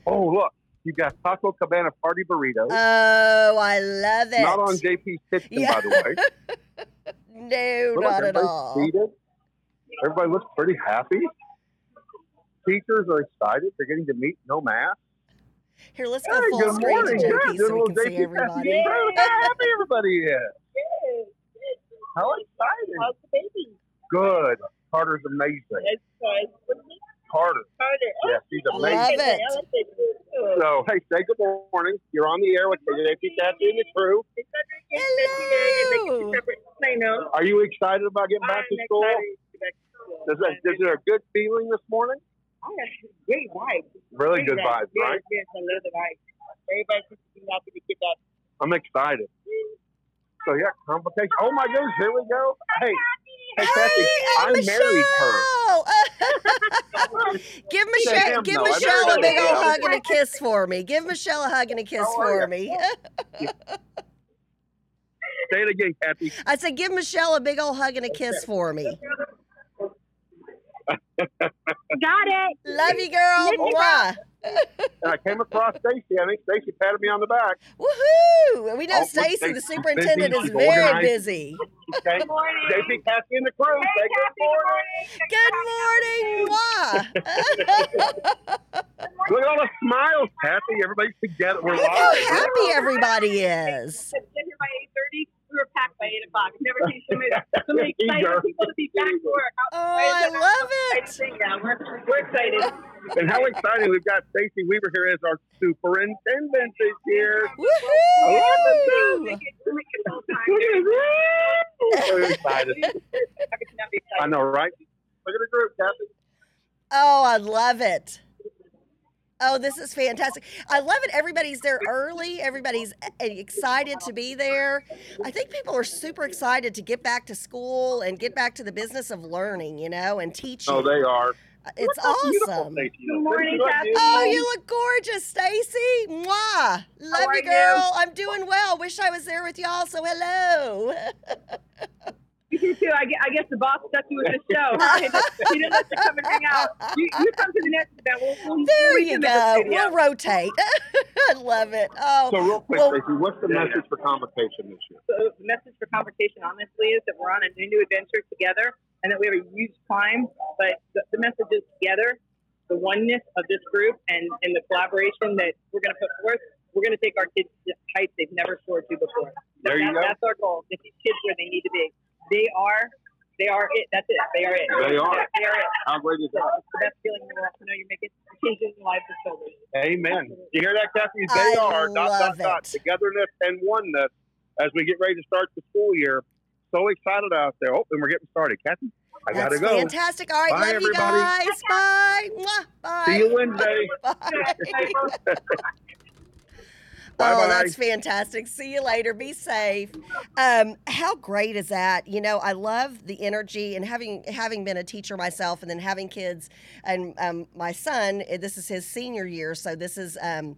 S4: Oh, look. You got Taco Cabana party burritos.
S2: Oh, I love it.
S4: Not on JP's kitchen,
S2: Yeah.
S4: by the way.
S2: no,
S4: Look,
S2: not at all.
S4: Seated. Everybody looks pretty happy. Teachers are excited. They're getting to meet no mask.
S2: Here, let's go
S4: Hey,
S2: full screen
S4: morning.
S2: to
S4: Yeah,
S2: JP
S4: good
S2: so we can see everybody.
S4: Look how happy everybody is. How excited.
S5: How's the baby?
S4: Good. Carter's amazing.
S5: It's good.
S4: Carter.
S5: Carter?
S4: Oh, yeah, she's amazing.
S5: I like it. Oh.
S4: So, hey, say good morning. You're on the air with JP Kathy and the crew.
S5: It's Cedric and Cynthia and the
S2: Hello.
S4: Are you excited about getting back to school?
S5: excited to get back to school.
S4: Is, that, is there a good feeling this morning?
S5: I have great vibes.
S4: Really good vibes, right?
S5: Yes, I love the vibes. Everybody seems to be happy to get back.
S4: I'm excited. So, yeah, complication. Oh, my goodness. Here we go. Hey, hey, Kathy,
S2: oh,
S4: I married her.
S2: Give Michelle,
S4: him,
S2: give
S4: though.
S2: Michelle a big old hug and a kiss for me. Give Michelle a hug and a kiss
S4: oh, are
S2: for me.
S4: Say it again, Kathy.
S2: I said, give Michelle a big old hug and a kiss for me.
S5: Got it.
S2: Love you, girl. Mwah.
S4: And I came across Stacy. I think Stacy patted me on the back.
S2: Woohoo! We know
S4: Oh,
S2: Stacy, the superintendent,
S4: busy.
S2: is very
S4: organized.
S2: busy.
S4: Okay.
S5: Good morning.
S4: JP, Kathy, and the crew. Say good morning.
S2: Good morning. Mwah.
S4: Look at all the smiles, Kathy. Everybody's together. We're
S2: Look how happy everybody is.
S5: By eight thirty. We were packed by eight o'clock. I've never seen so many, so many excited people to be back to work. How
S2: Oh, I love
S5: how
S2: it.
S5: excited- Yeah, we're, we're excited.
S4: And how exciting. We've got Stacy Weaver here as our superintendent this year.
S2: Woohoo!
S4: So excited. I know, right? Look at the group, Kathy.
S2: Oh, I love it. Oh, this is fantastic. I love it. Everybody's there early. Everybody's e- excited to be there. I think people are super excited to get back to school and get back to the business of learning, you know, and teaching.
S4: Oh, they are.
S2: Uh,
S4: it's
S2: awesome.
S5: Good morning, Kathy.
S2: Oh, you look gorgeous, Stacy. Mwah. Love
S5: are
S2: you,
S5: you?
S2: girl. I'm doing well. Wish I was there with y'all, so hello.
S5: You do too. I guess, I guess the boss stuck you with the show. Huh? He didn't- he didn't let you come and hang out. You, you come to the next event. We'll, we'll,
S2: There
S5: we'll
S2: you
S5: reconvene the
S2: go. We'll rotate. I love it. Oh,
S4: So, real quick,
S2: Well-
S4: Stacy, what's the message for convocation this year?
S5: So the message for conversation, honestly, is that we're on a new, new adventure together and that we have a huge climb. But the, the message is together, the oneness of this group and, and the collaboration that we're going to put forth. We're going to take our kids to heights they've never soared to before.
S4: There you
S5: That-
S4: go.
S5: That's our goal. Get these kids where they need to be. They are, they are it. That's it. They are it.
S4: They are.
S5: They are it.
S4: How great is that?
S5: it's the best feeling in the world to know you're making changes in the lives of children.
S4: Amen. You hear that, Kathy?
S2: I
S4: They are dot dot dot togetherness and oneness as we get ready to start the school year. So excited out there. Oh, and we're getting started, Kathy. I
S2: That's
S4: gotta go.
S2: fantastic. All right,
S4: Bye,
S2: love you guys. Bye. Mwah. Bye.
S4: See you Wednesday.
S2: Bye.
S4: Bye
S2: oh, that's fantastic. See you later. Be safe. Um, how great is that? You know, I love the energy and having having been a teacher myself, and then having kids, and um, my son. eh, This is his senior year, so this is. Um,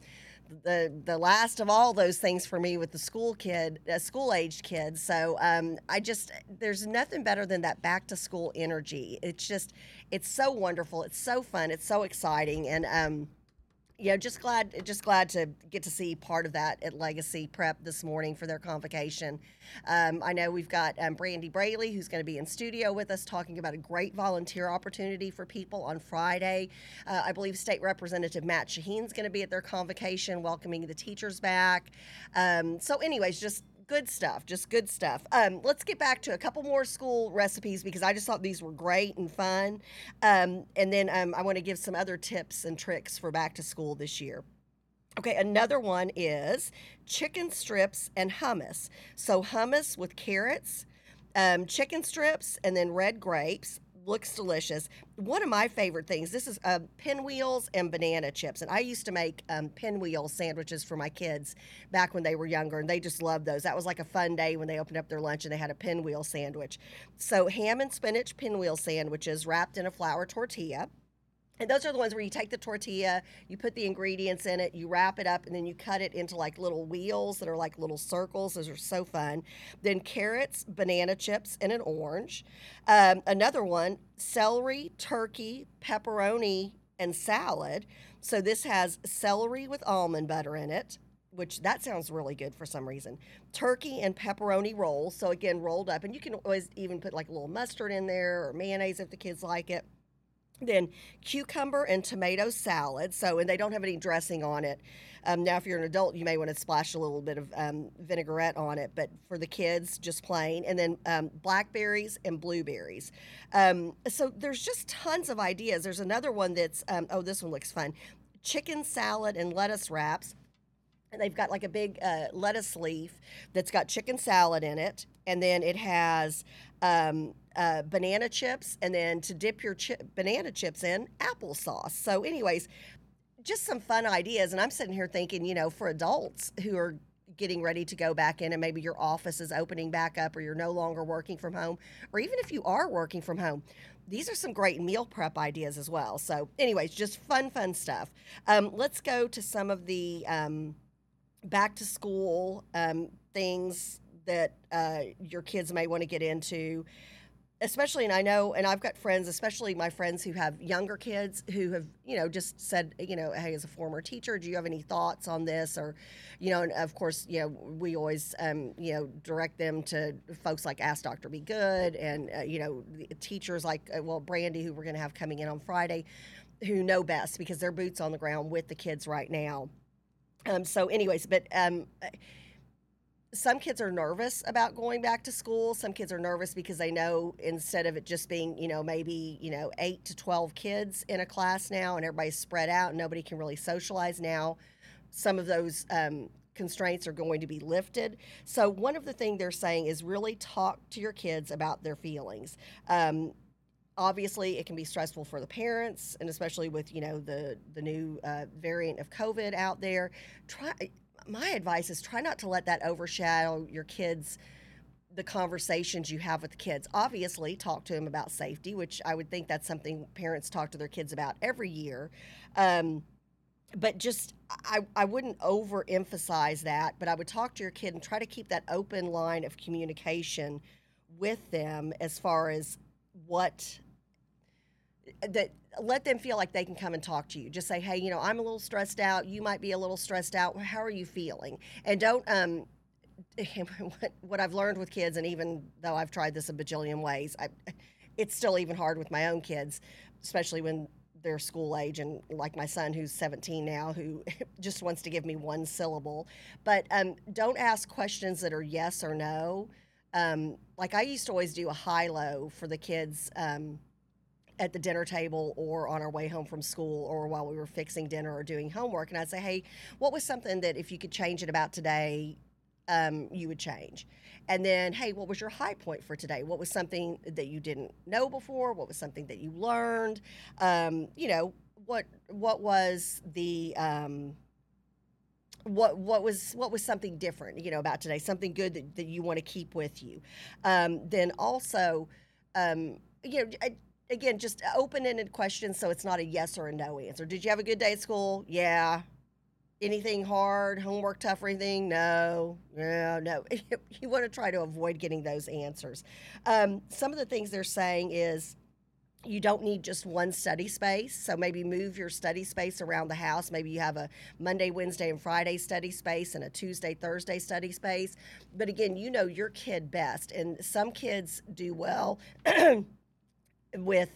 S2: the the last of all those things for me with the school kid, uh, school aged kids. So um, I just there's nothing better than that back to school energy. It's just it's so wonderful. It's so fun. It's so exciting, and um, know, just glad, just glad to get to see part of that at Legacy Prep this morning for their convocation. Um, I know we've got um, Brandy Braley who's going to be in studio with us talking about a great volunteer opportunity for people on Friday. Uh, I believe State Representative Matt Shaheen's going to be at their convocation, welcoming the teachers back. Um, so, anyways, just good stuff just good stuff um, let's get back to a couple more school recipes because i just thought these were great and fun um, and then um, i want to give some other tips and tricks for back to school this year Okay, another one is chicken strips and hummus. So, hummus with carrots, um, chicken strips, and then red grapes. Looks delicious. One of my favorite things this is uh, pinwheels and banana chips. And I used to make um, pinwheel sandwiches for my kids back when they were younger, and they just loved those. That was like a fun day when they opened up their lunch and they had a pinwheel sandwich. So, ham and spinach pinwheel sandwiches wrapped in a flour tortilla. And those are the ones where you take the tortilla, you put the ingredients in it, you wrap it up, and then you cut it into like little wheels that are like little circles. Those are so fun. Then carrots, banana chips, and an orange. Um, another one celery, turkey, pepperoni, and salad. So this has celery with almond butter in it. Which that sounds really good for some reason. Turkey and pepperoni rolls. So again, rolled up, and you can always even put like a little mustard in there or mayonnaise if the kids like it then cucumber and tomato salad. So, and they don't have any dressing on it. Um, now, if you're an adult, you may want to splash a little bit of um, vinaigrette on it, but for the kids, just plain. And then um, blackberries and blueberries. Um, so, there's just tons of ideas. There's another one that's, um, oh, this one looks fun chicken salad and lettuce wraps. And they've got like a big uh, lettuce leaf that's got chicken salad in it. And then it has um, uh, banana chips, and then to dip your banana chips in, applesauce. So, anyways, just some fun ideas. And I'm sitting here thinking, you know, for adults who are getting ready to go back in and maybe your office is opening back up or you're no longer working from home or even if you are working from home these are some great meal prep ideas as well so anyways just fun fun stuff um, let's go to some of the um, back to school um, things that uh, your kids may want to get into especially and i know and i've got friends especially my friends who have younger kids who have you know just said you know hey as a former teacher do you have any thoughts on this? Or you know and of course you know we always um, you know direct them to folks like ask dr be good and uh, you know teachers like uh, well brandy who we're going to have coming in on friday who know best because they're boots on the ground with the kids right now. Um, so anyways but um, some kids are nervous about going back to school. Some kids are nervous because they know instead of it just being, you know, maybe, you know, eight to 12 kids in a class now and everybody's spread out and nobody can really socialize now, some of those um, constraints are going to be lifted. So, one of the things they're saying is really talk to your kids about their feelings. Um, obviously it can be stressful for the parents and especially with you know the the new uh, variant of covid out there try my advice is try not to let that overshadow your kids the conversations you have with the kids. Obviously talk to them about safety which i would think that's something parents talk to their kids about every year. Um, but just I, I wouldn't overemphasize that but i would talk to your kid and try to keep that open line of communication with them as far as what that let them feel like they can come and talk to you. Just say, hey, you know, I'm a little stressed out. You might be a little stressed out. How are you feeling? And don't um, what I've learned with kids, and even though I've tried this a bajillion ways, I, it's still even hard with my own kids, especially when they're school age and like my son who's 17 now who just wants to give me one syllable but um, don't ask questions that are yes or no um, like i used to always do a high low for the kids um, at the dinner table or on our way home from school or while we were fixing dinner or doing homework. And I'd say, hey, what was something that if you could change it about today, um, you would change? And then, hey, what was your high point for today? What was something that you didn't know before? What was something that you learned? Um, you know, what what was the um, what what was what was something different you know about today something good that, that you want to keep with you um, then also um, you know again, just open ended questions so it's not a yes or a no answer. Did you have a good day at school? Yeah. Anything hard, homework tough or anything? No. Yeah, no. you want to try to avoid getting those answers. Um, some of the things they're saying is you don't need just one study space. So maybe move your study space around the house. Maybe you have a Monday, Wednesday, and Friday study space and a Tuesday, Thursday study space. But again, you know your kid best. And some kids do well with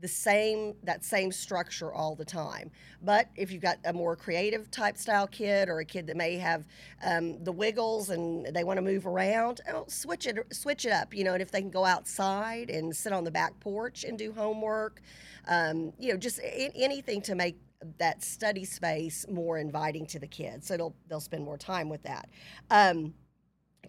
S2: the same that same structure all the time. But if you've got a more creative type style kid or a kid that may have um, the wiggles and they want to move around, oh, switch it switch it up. You know, and if they can go outside and sit on the back porch and do homework, um, you know, just a- anything to make that study space more inviting to the kids, so they'll they'll spend more time with that. Um,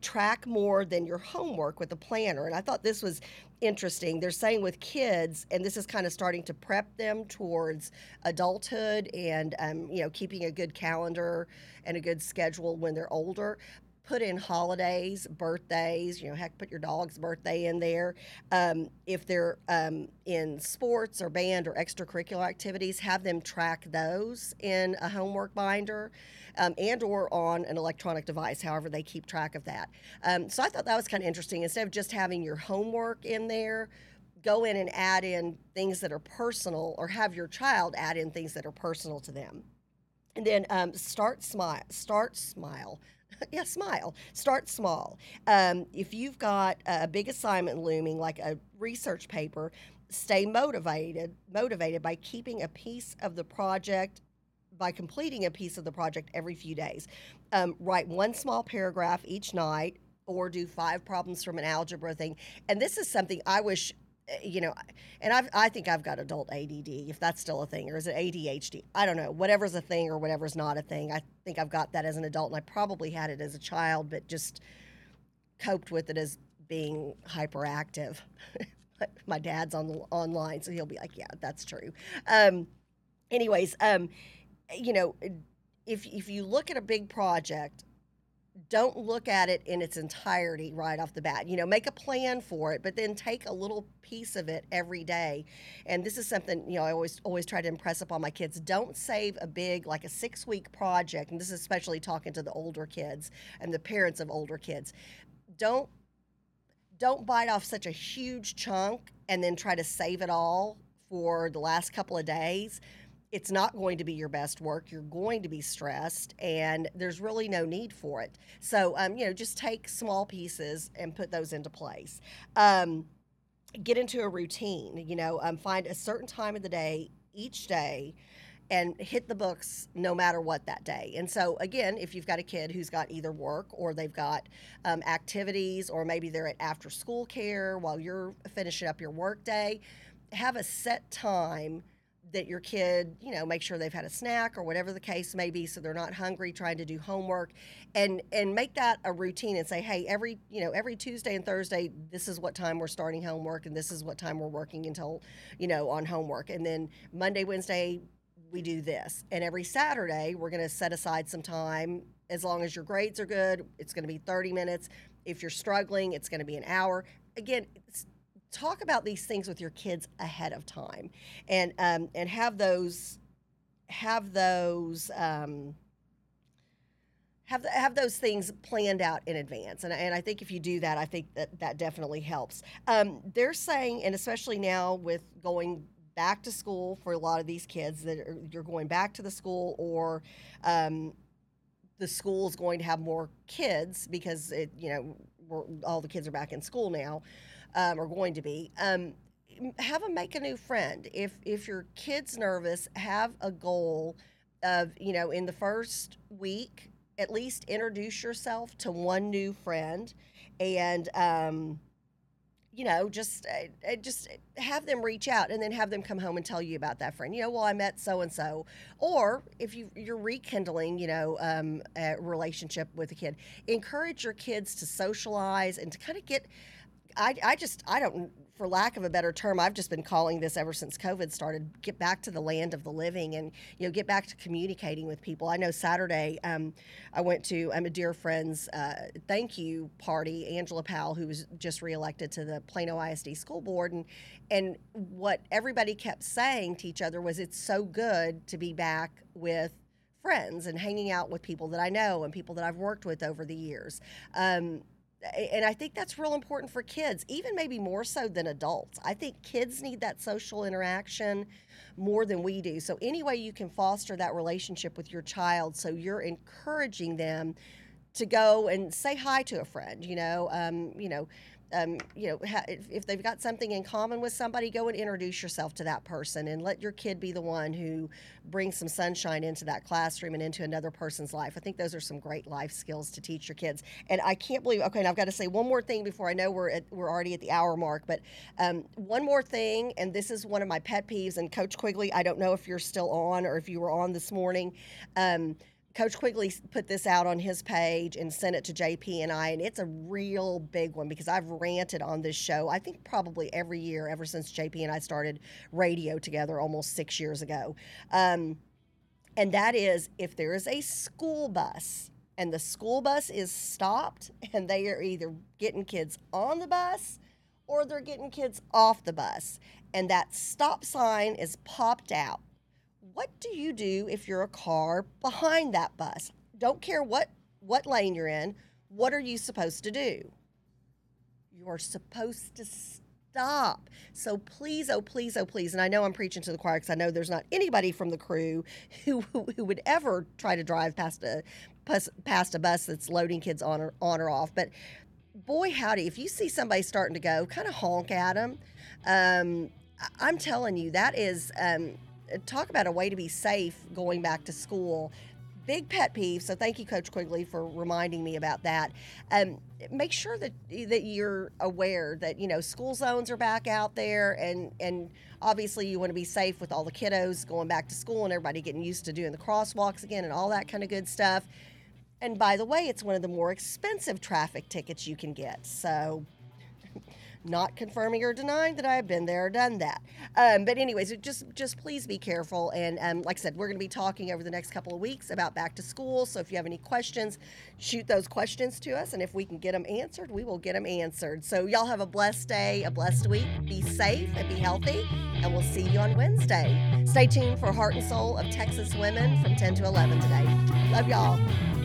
S2: track more than your homework with a planner. And I thought this was interesting. They're saying with kids, and this is kind of starting to prep them towards adulthood and, um, you know, keeping a good calendar and a good schedule when they're older. Put in holidays, birthdays, you know, heck, put your dog's birthday in there. Um, if they're um, in sports or band or extracurricular activities, have them track those in a homework binder um, and or on an electronic device, however they keep track of that. Um, so I thought that was kind of interesting. Instead of just having your homework in there, go in and add in things that are personal or have your child add in things that are personal to them. And then um, start smile, start smile. yeah, smile. Start small. Um, if you've got a big assignment looming, like a research paper, stay motivated. Motivated by keeping a piece of the project by completing a piece of the project every few days. Um, write one small paragraph each night or do five problems from an algebra thing. And this is something I wish, you know, and I've, I think I've got adult ADD, if that's still a thing, or is it ADHD? I don't know. Whatever's a thing or whatever's not a thing. I think I've got that as an adult, and I probably had it as a child, but just coped with it as being hyperactive. My dad's on the online, so he'll be like, "Yeah, that's true." Um, anyways, um, you know, if if you look at a big project, don't look at it in its entirety right off the bat. You know, make a plan for it, but then take a little piece of it every day. And this is something, you know, I always always try to impress upon my kids. Don't save a big like a 6-week project, and this is especially talking to the older kids and the parents of older kids. Don't don't bite off such a huge chunk and then try to save it all for the last couple of days it's not going to be your best work. You're going to be stressed, and there's really no need for it. So, um, you know, just take small pieces and put those into place. Um, get into a routine. You know, um, find a certain time of the day each day. And hit the books no matter what that day. And so, again, if you've got a kid who's got either work or they've got um, activities, or maybe they're at after school care while you're finishing up your work day, have a set time that your kid, you know, make sure they've had a snack or whatever the case may be so they're not hungry trying to do homework and and make that a routine and say, "Hey, every, you know, every Tuesday and Thursday, this is what time we're starting homework and this is what time we're working until, you know, on homework." And then Monday, Wednesday, we do this. And every Saturday, we're going to set aside some time as long as your grades are good, it's going to be 30 minutes. If you're struggling, it's going to be an hour. Again, talk about these things with your kids ahead of time and um, and have those have those um, have have those things planned out in advance. And, and I think if you do that I think that that definitely helps. Um, they're saying and especially now with going back to school for a lot of these kids that are, you're going back to the school or um, the school is going to have more kids because it you know all the kids are back in school now um, are going to be. Um, have them make a new friend. If if your kid's nervous, have a goal of you know in the first week at least introduce yourself to one new friend, and um, you know just uh, just have them reach out and then have them come home and tell you about that friend. You know, well I met so and so, or if you you're rekindling you know um, a relationship with a kid, encourage your kids to socialize and to kind of get I, I just I don't for lack of a better term I've just been calling this ever since COVID started get back to the land of the living and you know get back to communicating with people. I know Saturday um, I went to I'm a dear friend's uh, thank you party Angela Powell who was just reelected to the Plano ISD school board. And and what everybody kept saying to each other was it's so good to be back with friends and hanging out with people that I know and people that I've worked with over the years. Um, And I think that's real important for kids, even maybe more so than adults. I think kids need that social interaction more than we do. So, any way you can foster that relationship with your child so you're encouraging them to go and say hi to a friend, you know, um, you know, um, you know, ha- if, they've got something in common with somebody, go and introduce yourself to that person and let your kid be the one who brings some sunshine into that classroom and into another person's life. I think those are some great life skills to teach your kids. And I can't believe, okay, and I've got to say one more thing before I know we're at, we're already at the hour mark, but um, one more thing, and this is one of my pet peeves. And Coach Quigley, I don't know if you're still on or if you were on this morning. Um, Coach Quigley put this out on his page and sent it to JP and I, and it's a real big one because I've ranted on this show, I think probably every year ever since JP and I started radio together almost six years ago. Um, and that is if there is a school bus and the school bus is stopped and they are either getting kids on the bus or they're getting kids off the bus, and that stop sign is popped out what do you do if you're a car behind that bus? Don't care what what lane you're in. What are you supposed to do? You're supposed to stop. So please, oh please, oh please, and I know I'm preaching to the choir because I know there's not anybody from the crew who, who would ever try to drive past a past, a bus that's loading kids on or on or off. But boy, howdy, if you see somebody starting to go, kind of honk at them. Um, I'm telling you, that is um, talk about a way to be safe going back to school. Big pet peeve. So thank you, Coach Quigley, for reminding me about that. Um, make sure that that you're aware that you know school zones are back out there, and and obviously you want to be safe with all the kiddos going back to school and everybody getting used to doing the crosswalks again and all that kind of good stuff. And by the way, it's one of the more expensive traffic tickets you can get. So not confirming or denying that I've been there or done that. Um, but anyways, just just please be careful. And um, like I said, we're going to be talking over the next couple of weeks about back to school. So if you have any questions, shoot those questions to us, and if we can get them answered, we will get them answered. So y'all have a blessed day, a blessed week. Be safe and be healthy, and we'll see you on Wednesday. Stay tuned for Heart and Soul of Texas Women from 10 to 11 today. Love y'all.